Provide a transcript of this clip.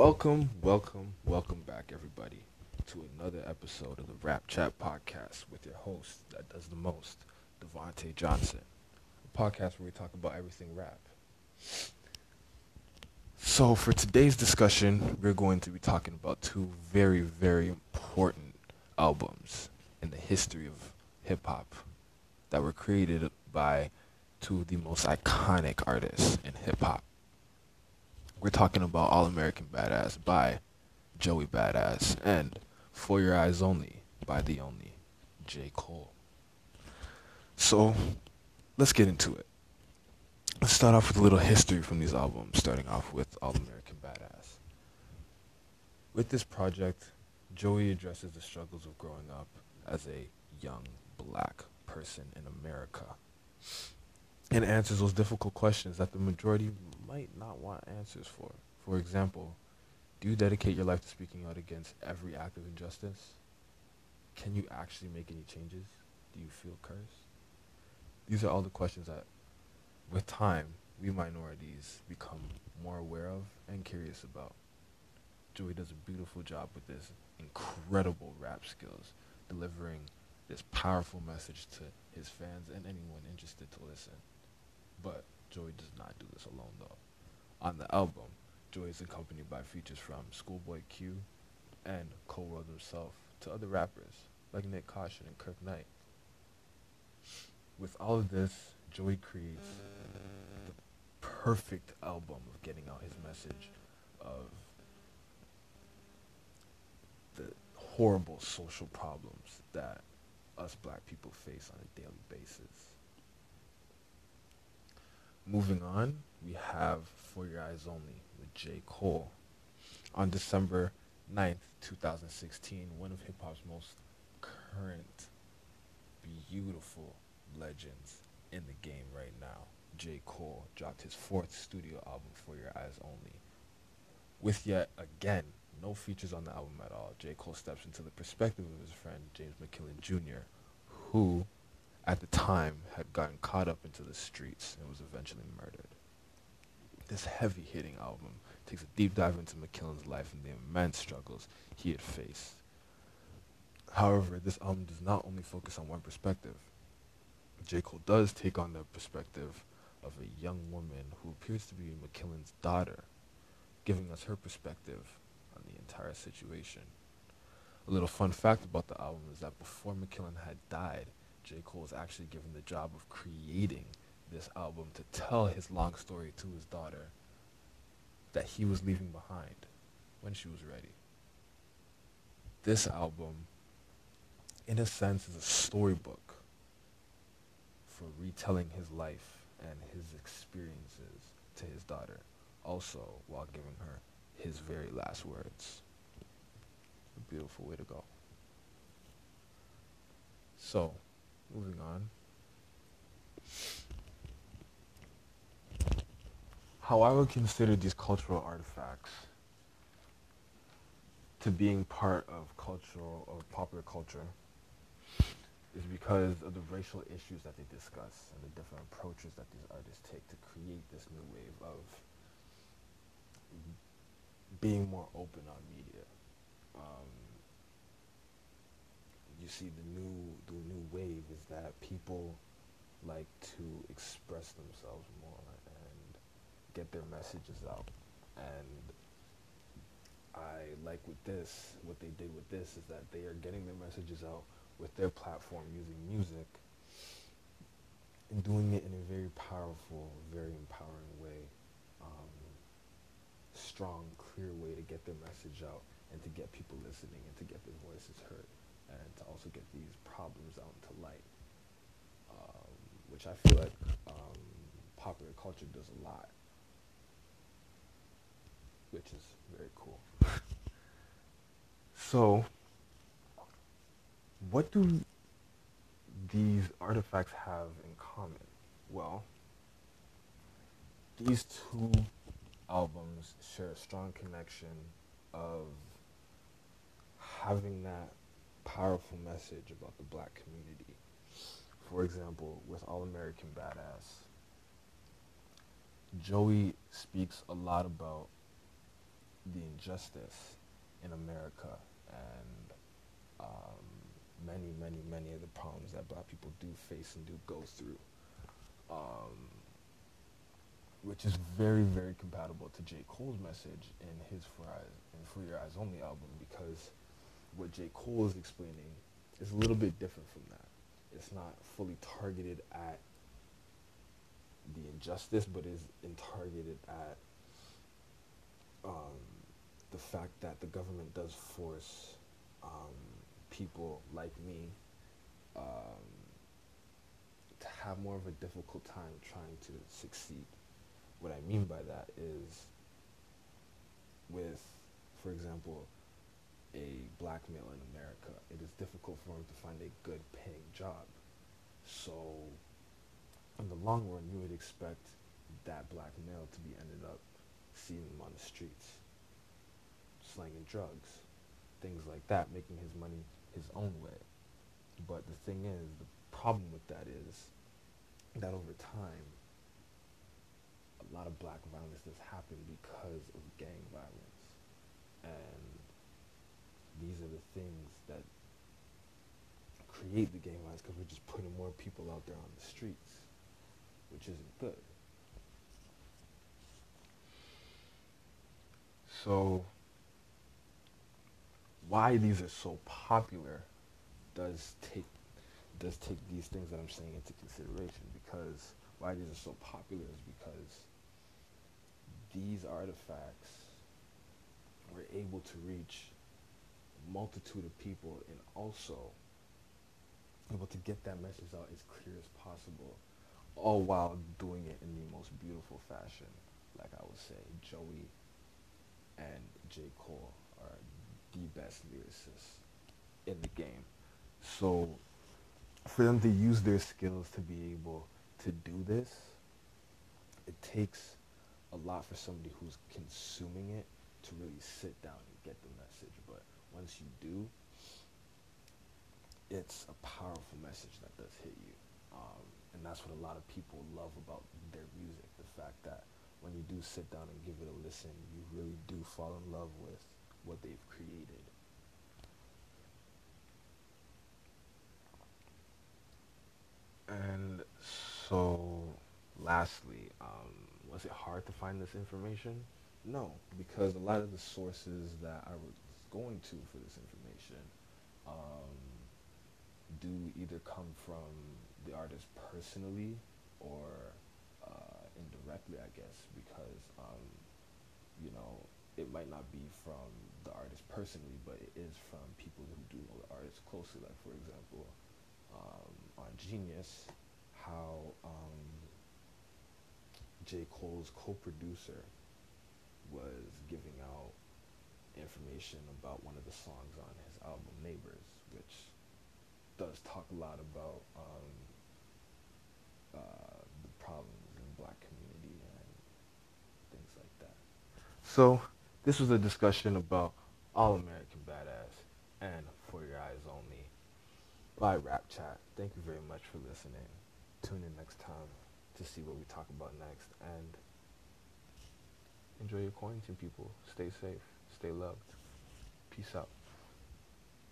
Welcome, welcome, welcome back, everybody, to another episode of the Rap Chat Podcast with your host that does the most, Devonte Johnson. A podcast where we talk about everything rap. So, for today's discussion, we're going to be talking about two very, very important albums in the history of hip hop that were created by two of the most iconic artists in hip hop. We're talking about All American Badass by Joey Badass and For Your Eyes Only by the only J. Cole. So let's get into it. Let's start off with a little history from these albums, starting off with All American Badass. With this project, Joey addresses the struggles of growing up as a young black person in America and answers those difficult questions that the majority might not want answers for. For example, do you dedicate your life to speaking out against every act of injustice? Can you actually make any changes? Do you feel cursed? These are all the questions that, with time, we minorities become more aware of and curious about. Joey does a beautiful job with his incredible rap skills, delivering this powerful message to his fans and anyone interested to listen. But Joey does not do this alone though. On the album, Joey is accompanied by features from Schoolboy Q and Cole wrote himself to other rappers like Nyck Caution and Kirk Knight. With all of this, Joey creates the perfect album of getting out his message of the horrible social problems that us black people face on a daily basis. Moving on, we have For Your Eyes Only with J. Cole. On December 9th, 2016, one of hip hop's most current, beautiful legends in the game right now, J. Cole, dropped his fourth studio album, For Your Eyes Only. With yet again no features on the album at all, J. Cole steps into the perspective of his friend James McKillen Jr., who at the time had gotten caught up into the streets and was eventually murdered. This heavy hitting album takes a deep dive into McKillen's life and the immense struggles he had faced. However, this album does not only focus on one perspective. J. Cole does take on the perspective of a young woman who appears to be McKillen's daughter, giving us her perspective on the entire situation. A little fun fact about the album is that before McKillen had died, J. Cole was actually given the job of creating this album to tell his long story to his daughter that he was leaving behind when she was ready. This album, in a sense, is a storybook for retelling his life and his experiences to his daughter, also while giving her his very last words. A beautiful way to go. So, moving on. How I would consider these cultural artifacts to being part of cultural or popular culture is because of the racial issues that they discuss and the different approaches that these artists take to create this new wave of being more open on media. Um, you see, the new the new wave is that people like to express themselves more and get their messages out. And I like with this, what they did with this is that they are getting their messages out with their platform using music and doing it in a very powerful, very empowering way. Um, strong, clear way to get their message out and to get people listening and to get their voices heard and to also get these problems out into light, um, which I feel like um, popular culture does a lot, which is very cool. so, what do these artifacts have in common? Well, these two albums share a strong connection of having that powerful message about the black community. For example, with All American Badass, Joey speaks a lot about the injustice in America and um, many, many, many of the problems that black people do face and do go through. Um, which is very, very compatible to J. Cole's message in his For, Eyes, in For Your Eyes Only album because what J. Cole is explaining is a little bit different from that. It's not fully targeted at the injustice, but is in targeted at um, the fact that the government does force um, people like me um, to have more of a difficult time trying to succeed. What I mean by that is with, for example, a black male in America, it is difficult for him to find a good paying job. So, in the long run, you would expect that black male to be ended up seeing him on the streets, slanging drugs, things like that, making his money his own way. But the thing is, the problem with that is that over time, a lot of black violence does happen because of gang violence. And things that create the gang violence because we're just putting more people out there on the streets, which isn't good. So, why these are so popular does take does take these things that I'm saying into consideration because why these are so popular is because these artifacts were able to reach multitude of people and also able to get that message out as clear as possible all while doing it in the most beautiful fashion like I would say Joey and J. Cole are the best lyricists in the game. So for them to use their skills to be able to do this, it takes a lot for somebody who's consuming it to really sit down and get the message. But once you do, it's a powerful message that does hit you. Um, and that's what a lot of people love about their music the fact that when you do sit down and give it a listen, you really do fall in love with what they've created. And so, lastly, um, was it hard to find this information? No, because a lot of the sources that I going to for this information um, do either come from the artist personally or uh, indirectly, I guess, because um, you know it might not be from the artist personally, but it is from people who do know the artist closely. Like for example, um, on Genius, how um, J. Cole's co-producer was giving out information about one of the songs on his album Neighbors, which does talk a lot about um, uh, the problems in black community and things like that. So this was a discussion about All American Badass and For Your Eyes Only by Rap Chat. Thank you very much for listening. Tune in next time to see what we talk about next and enjoy your quarantine, people. Stay safe, stay loved. Peace out.